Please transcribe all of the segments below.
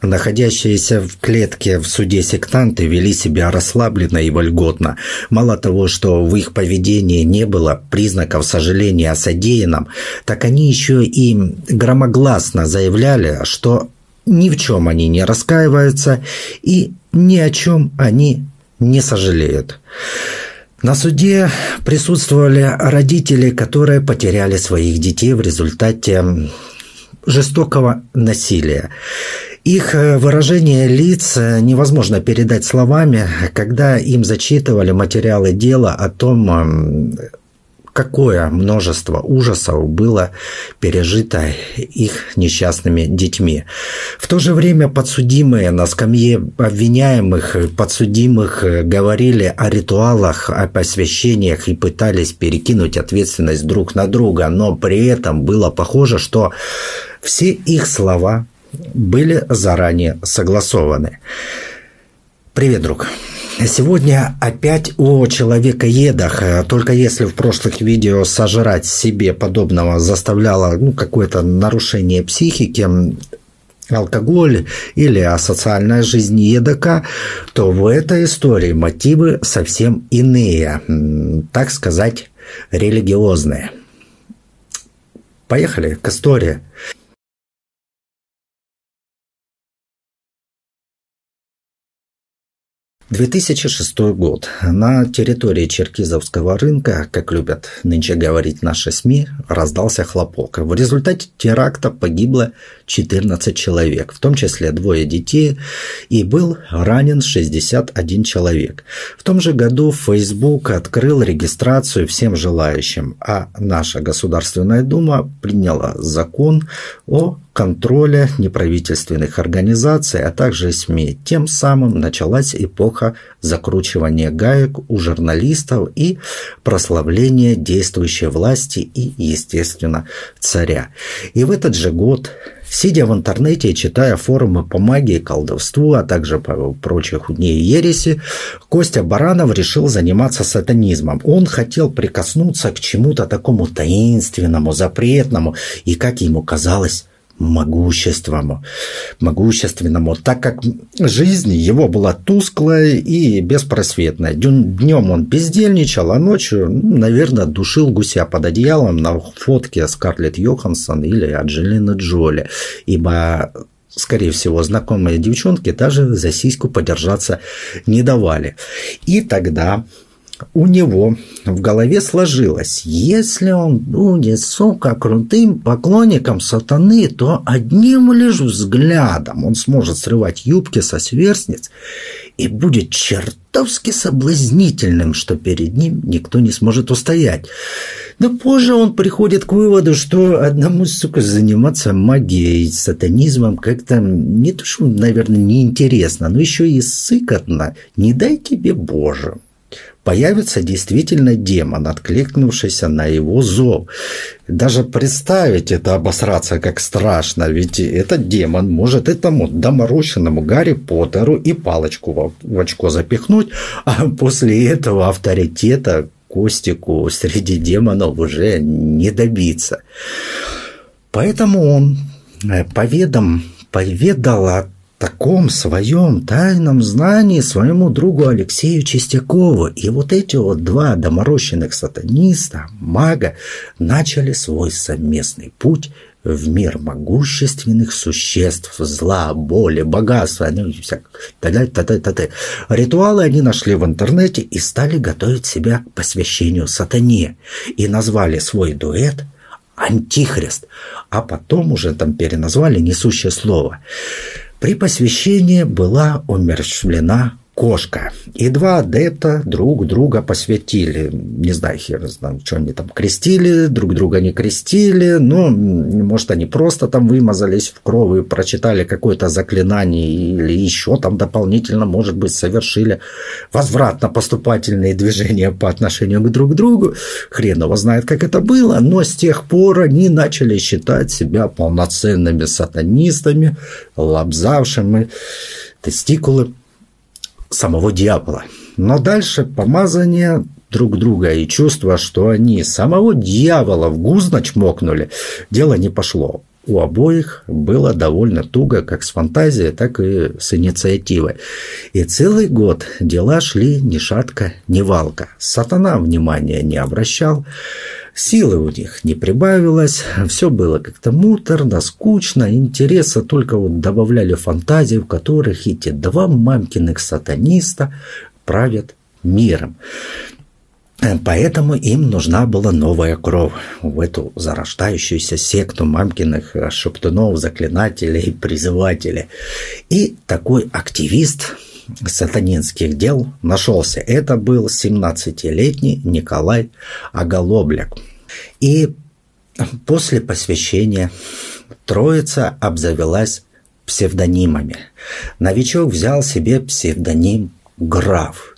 Находящиеся в клетке в суде сектанты вели себя расслабленно и вольготно. Мало того, что в их поведении не было признаков сожаления о содеянном, так они еще и громогласно заявляли, что ни в чем они не раскаиваются и ни о чем они не сожалеют. На суде присутствовали родители, которые потеряли своих детей в результате жестокого насилия. Их э, выражение лиц э, невозможно передать словами, когда им зачитывали материалы дела о том, какое множество ужасов было пережито их несчастными детьми. В то же время подсудимые на скамье обвиняемых, подсудимых говорили о ритуалах, о посвящениях и пытались перекинуть ответственность друг на друга, но при этом было похоже, что все их слова были заранее согласованы. Привет, друг. Сегодня опять о человекоедах. Только если в прошлых видео сожрать себе подобного заставляло ну, какое-то нарушение психики, алкоголь или асоциальная жизнь едока, то в этой истории мотивы совсем иные, так сказать, религиозные. Поехали к истории. 2006 год. На территории Черкизовского рынка, как любят нынче говорить наши СМИ, раздался хлопок. В результате теракта погибло 14 человек, в том числе двое детей, и был ранен 61 человек. В том же году Facebook открыл регистрацию всем желающим, а наша Государственная Дума приняла закон о контроля неправительственных организаций, а также СМИ. Тем самым началась эпоха закручивания гаек у журналистов и прославления действующей власти и, естественно, царя. И в этот же год Сидя в интернете и читая форумы по магии колдовству, а также по прочих дней ереси, Костя Баранов решил заниматься сатанизмом. Он хотел прикоснуться к чему-то такому таинственному, запретному и, как ему казалось, могущественному, могущественному, так как жизнь его была тусклая и беспросветная. Днем он бездельничал, а ночью, ну, наверное, душил гуся под одеялом на фотке Скарлетт Йоханссон или Анджелины Джоли, ибо скорее всего, знакомые девчонки даже за сиську подержаться не давали. И тогда у него в голове сложилось, если он будет, сука, крутым поклонником сатаны, то одним лишь взглядом он сможет срывать юбки со сверстниц и будет чертовски соблазнительным, что перед ним никто не сможет устоять. Но позже он приходит к выводу, что одному, сука, заниматься магией, сатанизмом как-то не то, что, наверное, неинтересно, но еще и сыкотно. Не дай тебе Боже появится действительно демон, откликнувшийся на его зов. Даже представить это обосраться как страшно, ведь этот демон может этому доморощенному Гарри Поттеру и палочку в очко запихнуть, а после этого авторитета Костику среди демонов уже не добиться. Поэтому он э, поведом, поведал о таком своем тайном знании своему другу Алексею Чистякову. И вот эти вот два доморощенных сатаниста, мага, начали свой совместный путь в мир могущественных существ, зла, боли, богатства, ну, всяк, та -та -та -та -та. Ритуалы они нашли в интернете и стали готовить себя к посвящению сатане. И назвали свой дуэт «Антихрист», а потом уже там переназвали «Несущее слово». При посвящении была умерщвлена кошка. И два адепта друг друга посвятили. Не знаю, хер знаю, что они там крестили, друг друга не крестили. Ну, может, они просто там вымазались в кровь и прочитали какое-то заклинание или еще там дополнительно, может быть, совершили возвратно-поступательные движения по отношению к друг другу. Хрен его знает, как это было, но с тех пор они начали считать себя полноценными сатанистами, лобзавшими тестикулы самого дьявола. Но дальше помазание друг друга и чувство, что они самого дьявола в гузно чмокнули, дело не пошло. у обоих было довольно туго как с фантазией, так и с инициативой. И целый год дела шли ни шатка, ни валка. Сатана внимания не обращал, силы у них не прибавилось, все было как-то муторно, скучно, интереса только вот добавляли фантазии, в которых эти два мамкиных сатаниста правят миром. Поэтому им нужна была новая кровь в эту зарождающуюся секту мамкиных э, шептунов, заклинателей, призывателей. И такой активист сатанинских дел нашелся. Это был 17-летний Николай Оголобляк. И после посвящения Троица обзавелась псевдонимами. Новичок взял себе псевдоним Граф –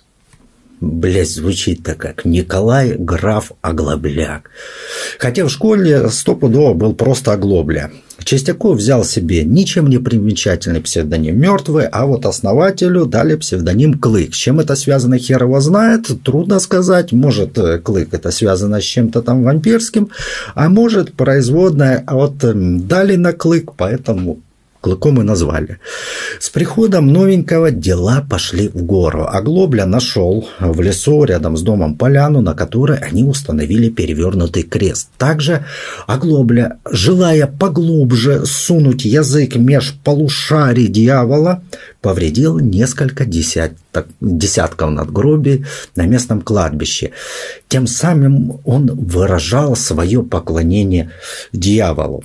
Блять, звучит-то как Николай Граф Оглобляк. Хотя в школе стопудово был просто Оглобля. Чистяков взял себе ничем не примечательный псевдоним «Мертвый», а вот основателю дали псевдоним «Клык». С чем это связано, хер его знает, трудно сказать. Может, э, «Клык» это связано с чем-то там вампирским, а может, производная вот эм, дали на «Клык», поэтому Клыком и назвали. С приходом новенького дела пошли в гору, а Глобля нашел в лесу рядом с домом поляну, на которой они установили перевернутый крест. Также Оглобля, желая поглубже сунуть язык меж полушарий дьявола, повредил несколько десяток, десятков надгробий на местном кладбище. Тем самым он выражал свое поклонение дьяволу.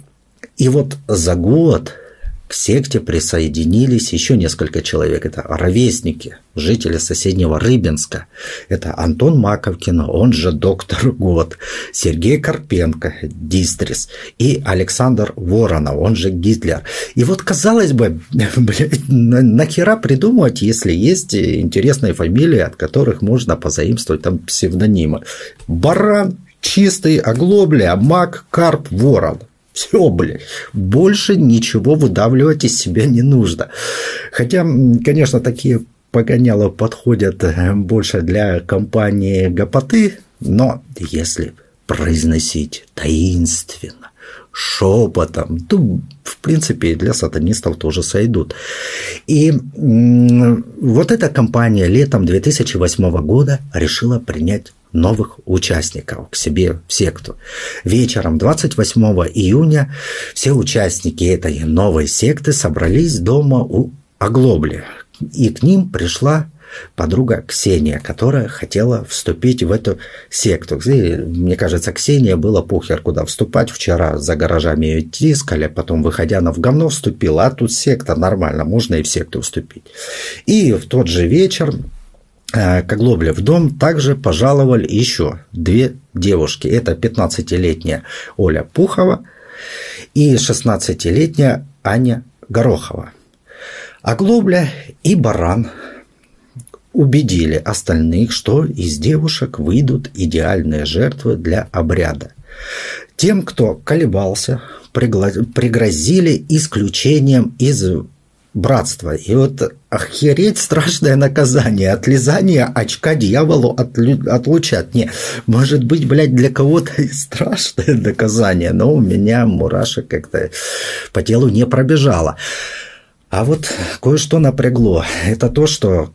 И вот за год к секте присоединились еще несколько человек. Это ровесники, жители соседнего Рыбинска. Это Антон Маковкин, он же доктор Год, Сергей Карпенко, Дистрис и Александр Воронов, он же Гитлер. И вот, казалось бы, блядь, нахера придумывать, если есть интересные фамилии, от которых можно позаимствовать там псевдонимы. Баран, чистый, оглобля, маг, карп, ворон. Все, блядь, больше ничего выдавливать из себя не нужно. Хотя, конечно, такие погоняло подходят э, больше для компании гопоты, но если произносить таинственно, шепотом, то, в принципе, для сатанистов тоже сойдут. И вот эта компания летом 2008 года решила принять новых участников к себе в секту. Вечером 28 июня все участники этой новой секты собрались дома у Оглобли, и к ним пришла подруга Ксения, которая хотела вступить в эту секту. И, мне кажется, Ксения было похер, куда вступать. Вчера за гаражами ее тискали, потом, выходя, она в говно вступила, а тут секта нормально, можно и в секту вступить. И в тот же вечер Э, к в дом также пожаловали еще две девушки. Это 15-летняя Оля Пухова и 16-летняя Аня Горохова. Оглобля и Баран убедили остальных, что из девушек выйдут идеальные жертвы для обряда. Тем, кто колебался, пригрозили исключением из братство. И вот охереть страшное наказание. Отлизание очка дьяволу отлучат. Не, может быть, блядь, для кого-то и страшное наказание, но у меня мурашек как-то по телу не пробежало. А вот кое-что напрягло. Это то, что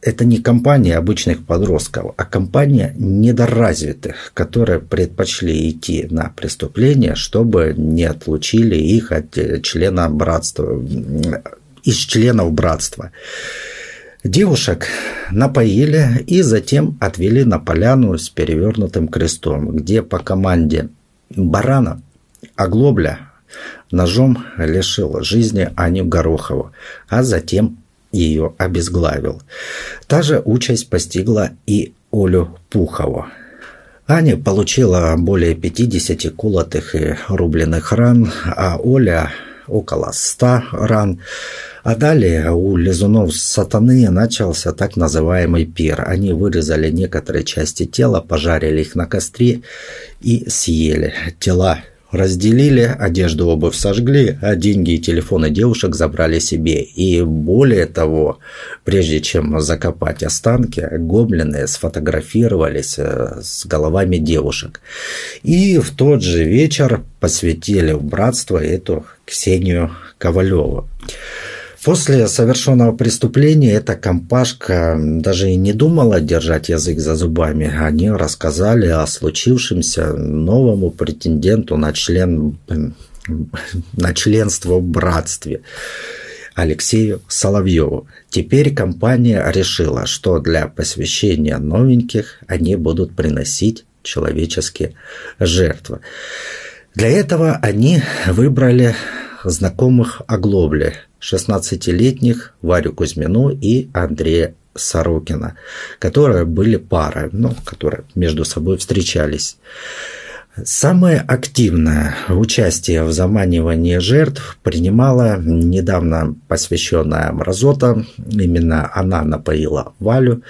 это не компания обычных подростков, а компания недоразвитых, которые предпочли идти на преступление, чтобы не отлучили их от члена братства из членов братства. Девушек напоили и затем отвели на поляну с перевернутым крестом, где по команде барана оглобля ножом лишил жизни Аню Горохову, а затем ее обезглавил. Та же участь постигла и Олю Пухову. Аня получила более 50 колотых и рубленых ран, а Оля около 100 ран. А далее у лизунов сатаны начался так называемый пир. Они вырезали некоторые части тела, пожарили их на костре и съели. Тела разделили, одежду, обувь сожгли, а деньги и телефоны девушек забрали себе. И более того, прежде чем закопать останки, гоблины сфотографировались э, с головами девушек. И в тот же вечер посвятили в братство эту Ксению Ковалеву. После совершенного преступления эта компашка даже и не думала держать язык за зубами. Они рассказали о случившемся новому претенденту на, член, на членство в братстве. Алексею Соловьеву. Теперь компания решила, что для посвящения новеньких они будут приносить человеческие жертвы. Для этого они выбрали знакомых Оглобли – 16-летних Варю Кузьмину и Андрея Сорокина, которые были парой, ну, которые между собой встречались. Самое активное участие в заманивании жертв принимала недавно посвященная Мразота. Именно она напоила Валю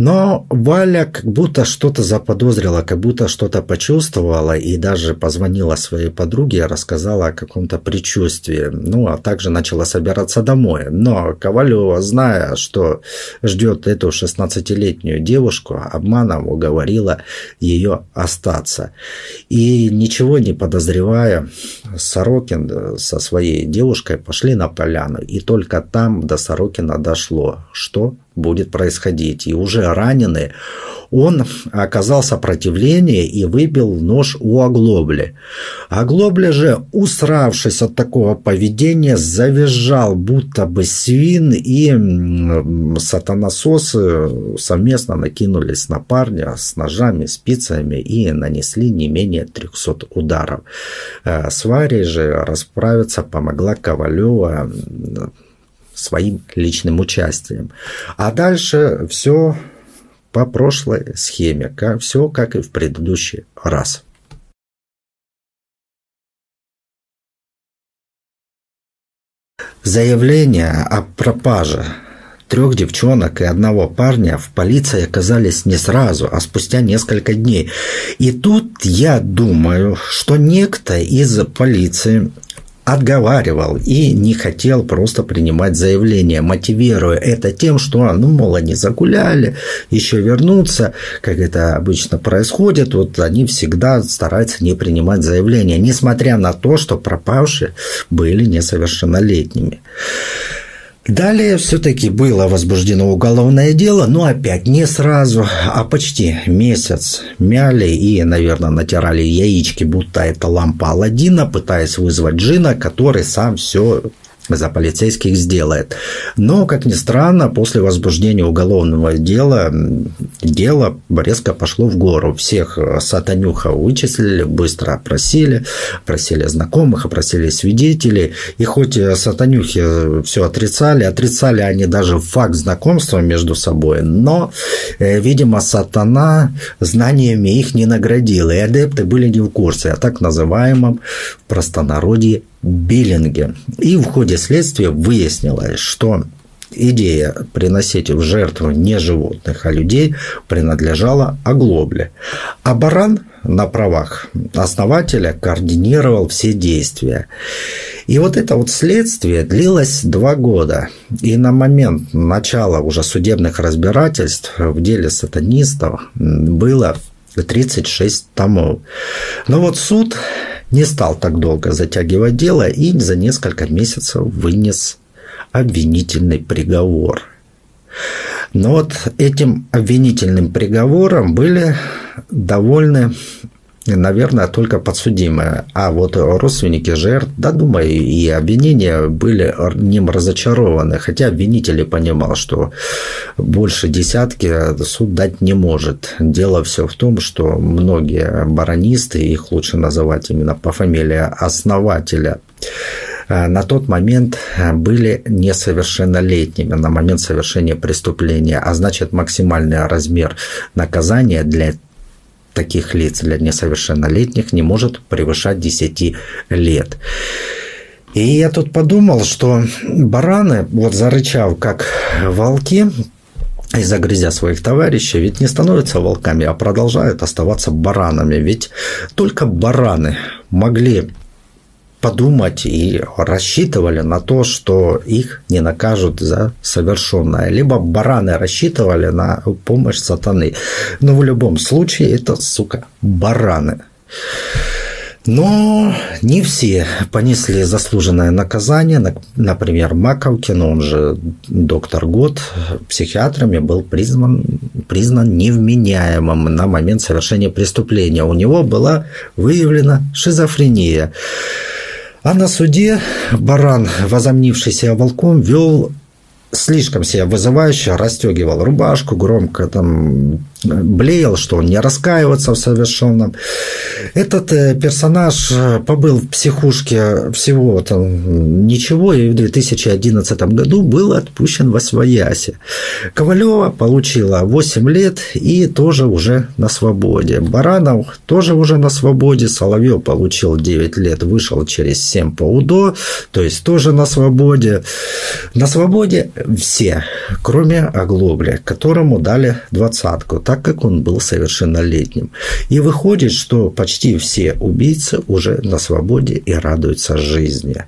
но Валя как будто что-то заподозрила, как будто что-то почувствовала и даже позвонила своей подруге, рассказала о каком-то предчувствии. Ну, а также начала собираться домой. Но Ковалева, зная, что ждет эту 16-летнюю девушку, обманом уговорила ее остаться. И ничего не подозревая, Сорокин со своей девушкой пошли на поляну. И только там до Сорокина дошло, что будет происходить. И уже раненый он оказал сопротивление и выбил нож у Оглобли. Оглобля же, усравшись от такого поведения, завизжал, будто бы свин, и сатанасосы совместно накинулись на парня с ножами, спицами и нанесли не менее 300 ударов. Э, с Варей же расправиться помогла Ковалева своим личным участием. А дальше все по прошлой схеме, все как и в предыдущий раз. Заявление о пропаже трех девчонок и одного парня в полиции оказались не сразу, а спустя несколько дней. И тут я думаю, что некто из полиции отговаривал и не хотел просто принимать заявление, мотивируя это тем, что, ну, мол, они загуляли, еще вернутся, как это обычно происходит, вот они всегда стараются не принимать заявления, несмотря на то, что пропавшие были несовершеннолетними. Далее все-таки было возбуждено уголовное дело, но опять не сразу, а почти месяц мяли и, наверное, натирали яички, будто это лампа Алладина, пытаясь вызвать Джина, который сам все за полицейских сделает. Но, как ни странно, после возбуждения уголовного дела, дело резко пошло в гору. Всех сатанюха вычислили, быстро опросили, опросили знакомых, опросили свидетелей. И хоть сатанюхи все отрицали, отрицали они даже факт знакомства между собой, но, э, видимо, сатана знаниями их не наградил, и адепты были не в курсе о так называемом в простонародье биллинге. И в ходе следствия выяснилось, что идея приносить в жертву не животных, а людей принадлежала оглобле. А баран на правах основателя координировал все действия. И вот это вот следствие длилось два года. И на момент начала уже судебных разбирательств в деле сатанистов было 36 томов. Но вот суд не стал так долго затягивать дело и за несколько месяцев вынес обвинительный приговор. Но вот этим обвинительным приговором были довольны наверное, только подсудимые. А вот родственники жертв, да, думаю, и обвинения были ним разочарованы. Хотя обвинитель понимал, что больше десятки суд дать не может. Дело все в том, что многие баронисты, их лучше называть именно по фамилии основателя, на тот момент были несовершеннолетними на момент совершения преступления, а значит максимальный размер наказания для таких лиц для несовершеннолетних не может превышать 10 лет. И я тут подумал, что бараны, вот зарычав как волки, и загрызя своих товарищей, ведь не становятся волками, а продолжают оставаться баранами. Ведь только бараны могли подумать и рассчитывали на то, что их не накажут за совершенное. Либо бараны рассчитывали на помощь сатаны. Но в любом случае это, сука, бараны. Но не все понесли заслуженное наказание. Например, Маковкин, он же доктор Год, психиатрами был признан, признан невменяемым на момент совершения преступления. У него была выявлена шизофрения. А на суде баран, возомнившийся волком, вел слишком себя вызывающе, расстегивал рубашку, громко там блеял, что он не раскаивается в совершенном. Этот э, персонаж э, побыл в психушке всего там ничего, и в 2011 году был отпущен во свояси. Ковалева получила 8 лет и тоже уже на свободе. Баранов тоже уже на свободе. Соловьев получил 9 лет, вышел через 7 по УДО, то есть тоже на свободе. На свободе все, кроме Оглобля, которому дали двадцатку так как он был совершеннолетним. И выходит, что почти все убийцы уже на свободе и радуются жизни.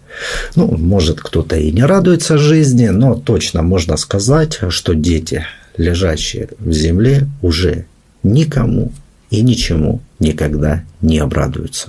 Ну, может, кто-то и не радуется жизни, но точно можно сказать, что дети, лежащие в земле, уже никому и ничему никогда не обрадуются.